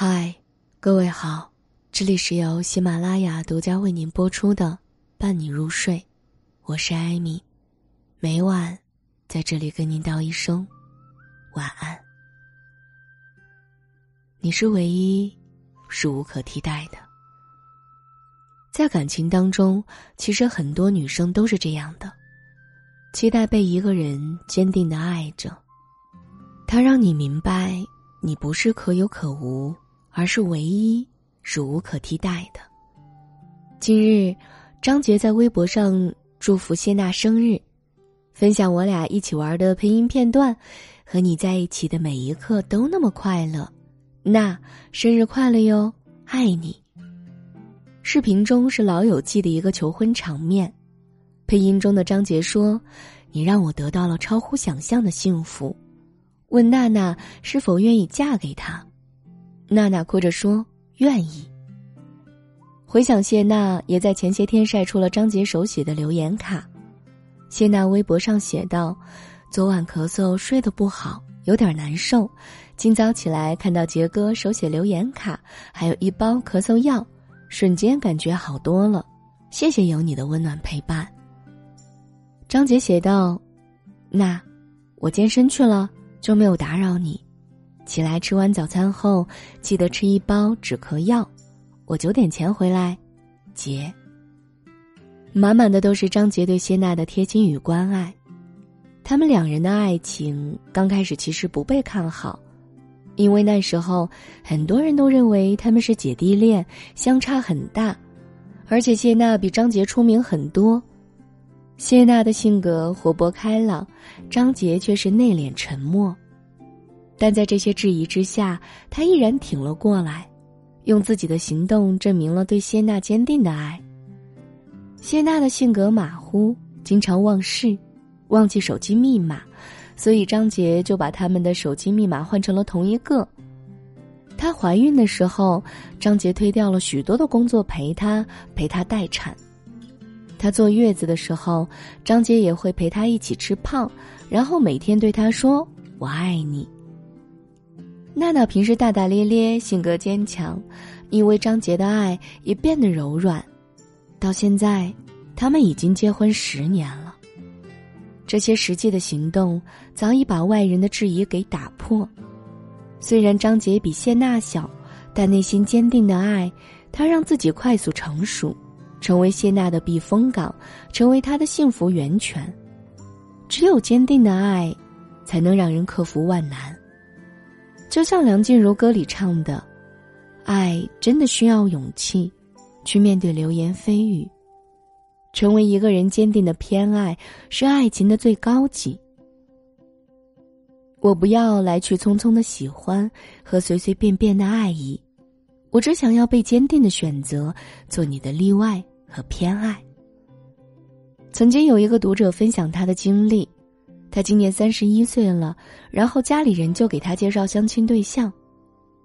嗨，各位好，这里是由喜马拉雅独家为您播出的《伴你入睡》，我是艾米，每晚在这里跟您道一声晚安。你是唯一，是无可替代的。在感情当中，其实很多女生都是这样的，期待被一个人坚定的爱着，他让你明白，你不是可有可无。而是唯一，是无可替代的。近日，张杰在微博上祝福谢娜生日，分享我俩一起玩的配音片段，和你在一起的每一刻都那么快乐。娜，生日快乐哟，爱你。视频中是《老友记》的一个求婚场面，配音中的张杰说：“你让我得到了超乎想象的幸福。”问娜娜是否愿意嫁给他。娜娜哭着说：“愿意。”回想谢娜也在前些天晒出了张杰手写的留言卡。谢娜微博上写道：“昨晚咳嗽睡得不好，有点难受。今早起来看到杰哥手写留言卡，还有一包咳嗽药，瞬间感觉好多了。谢谢有你的温暖陪伴。”张杰写道：“那，我健身去了，就没有打扰你。”起来吃完早餐后，记得吃一包止咳药。我九点前回来，杰。满满的都是张杰对谢娜的贴心与关爱。他们两人的爱情刚开始其实不被看好，因为那时候很多人都认为他们是姐弟恋，相差很大，而且谢娜比张杰出名很多。谢娜的性格活泼开朗，张杰却是内敛沉默。但在这些质疑之下，他毅然挺了过来，用自己的行动证明了对谢娜坚定的爱。谢娜的性格马虎，经常忘事，忘记手机密码，所以张杰就把他们的手机密码换成了同一个。她怀孕的时候，张杰推掉了许多的工作陪她，陪她待产。她坐月子的时候，张杰也会陪她一起吃胖，然后每天对她说：“我爱你。”娜娜平时大大咧咧，性格坚强，因为张杰的爱也变得柔软。到现在，他们已经结婚十年了。这些实际的行动早已把外人的质疑给打破。虽然张杰比谢娜小，但内心坚定的爱，他让自己快速成熟，成为谢娜的避风港，成为她的幸福源泉。只有坚定的爱，才能让人克服万难。就像梁静茹歌里唱的：“爱真的需要勇气，去面对流言蜚语。成为一个人坚定的偏爱，是爱情的最高级。我不要来去匆匆的喜欢和随随便便的爱意，我只想要被坚定的选择，做你的例外和偏爱。”曾经有一个读者分享他的经历。他今年三十一岁了，然后家里人就给他介绍相亲对象。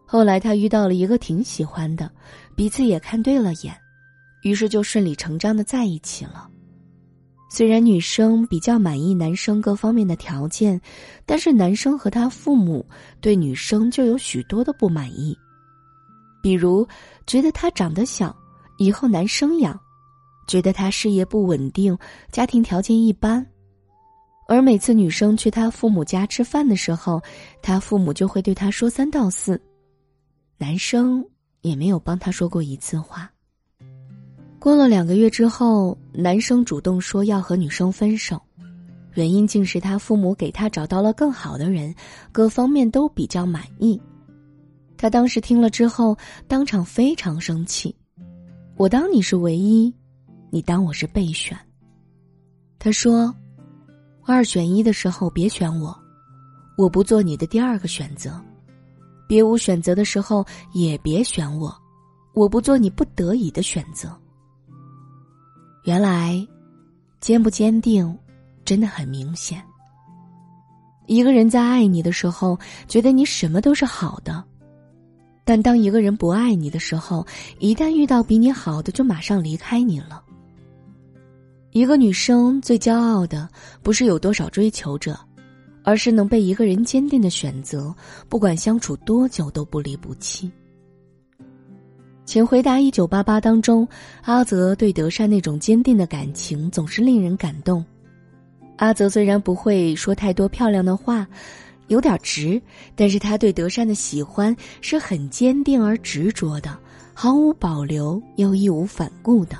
后来他遇到了一个挺喜欢的，彼此也看对了眼，于是就顺理成章的在一起了。虽然女生比较满意男生各方面的条件，但是男生和他父母对女生就有许多的不满意，比如觉得他长得小，以后难生养；觉得他事业不稳定，家庭条件一般。而每次女生去他父母家吃饭的时候，他父母就会对他说三道四，男生也没有帮他说过一次话。过了两个月之后，男生主动说要和女生分手，原因竟是他父母给他找到了更好的人，各方面都比较满意。他当时听了之后，当场非常生气。我当你是唯一，你当我是备选。他说。二选一的时候别选我，我不做你的第二个选择；别无选择的时候也别选我，我不做你不得已的选择。原来，坚不坚定，真的很明显。一个人在爱你的时候，觉得你什么都是好的；但当一个人不爱你的时候，一旦遇到比你好的，就马上离开你了。一个女生最骄傲的不是有多少追求者，而是能被一个人坚定的选择，不管相处多久都不离不弃。请回答一九八八当中，阿泽对德善那种坚定的感情总是令人感动。阿泽虽然不会说太多漂亮的话，有点直，但是他对德善的喜欢是很坚定而执着的，毫无保留又义无反顾的。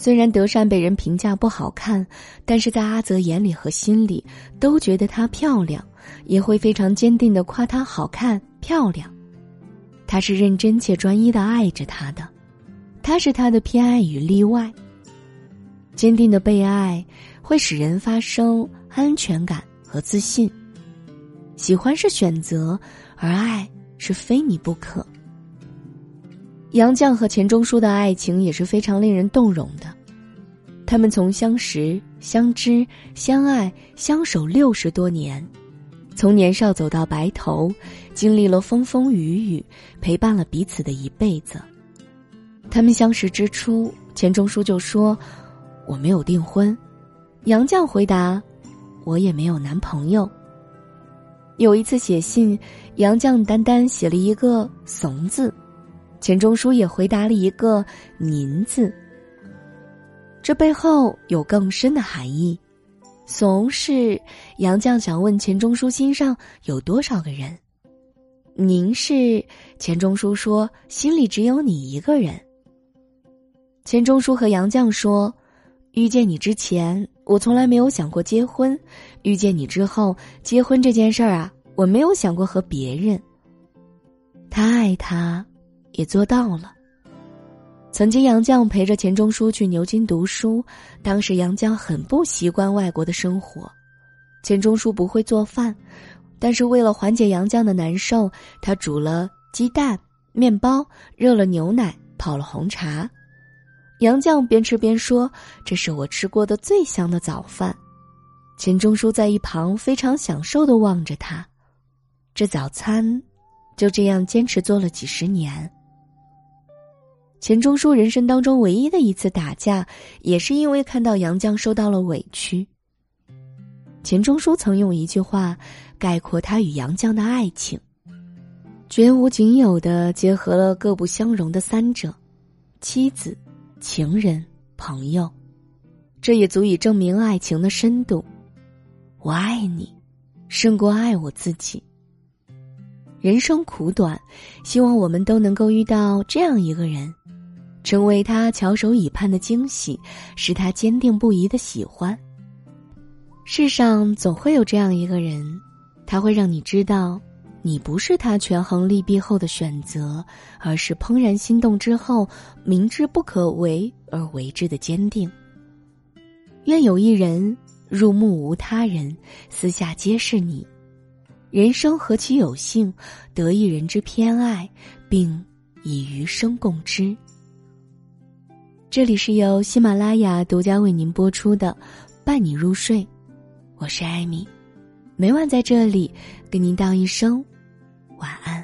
虽然德善被人评价不好看，但是在阿泽眼里和心里都觉得她漂亮，也会非常坚定的夸她好看漂亮。他是认真且专一的爱着她的，他是他的偏爱与例外。坚定的被爱会使人发生安全感和自信。喜欢是选择，而爱是非你不可。杨绛和钱钟书的爱情也是非常令人动容的，他们从相识、相知、相爱、相守六十多年。从年少走到白头，经历了风风雨雨，陪伴了彼此的一辈子。他们相识之初，钱钟书就说：“我没有订婚。”杨绛回答：“我也没有男朋友。”有一次写信，杨绛单单写了一个“怂”字，钱钟书也回答了一个“您”字。这背后有更深的含义。怂是杨绛想问钱钟书心上有多少个人，您是钱钟书说心里只有你一个人。钱钟书和杨绛说，遇见你之前我从来没有想过结婚，遇见你之后结婚这件事儿啊，我没有想过和别人。他爱他，也做到了。曾经，杨绛陪着钱钟书去牛津读书。当时，杨绛很不习惯外国的生活。钱钟书不会做饭，但是为了缓解杨绛的难受，他煮了鸡蛋、面包，热了牛奶，泡了红茶。杨绛边吃边说：“这是我吃过的最香的早饭。”钱钟书在一旁非常享受的望着他。这早餐，就这样坚持做了几十年。钱钟书人生当中唯一的一次打架，也是因为看到杨绛受到了委屈。钱钟书曾用一句话概括他与杨绛的爱情：绝无仅有的结合了各不相容的三者，妻子、情人、朋友。这也足以证明爱情的深度。我爱你，胜过爱我自己。人生苦短，希望我们都能够遇到这样一个人。成为他翘首以盼的惊喜，是他坚定不移的喜欢。世上总会有这样一个人，他会让你知道，你不是他权衡利弊后的选择，而是怦然心动之后，明知不可为而为之的坚定。愿有一人入目无他人，私下皆是你。人生何其有幸，得一人之偏爱，并以余生共之。这里是由喜马拉雅独家为您播出的《伴你入睡》，我是艾米，每晚在这里跟您道一声晚安。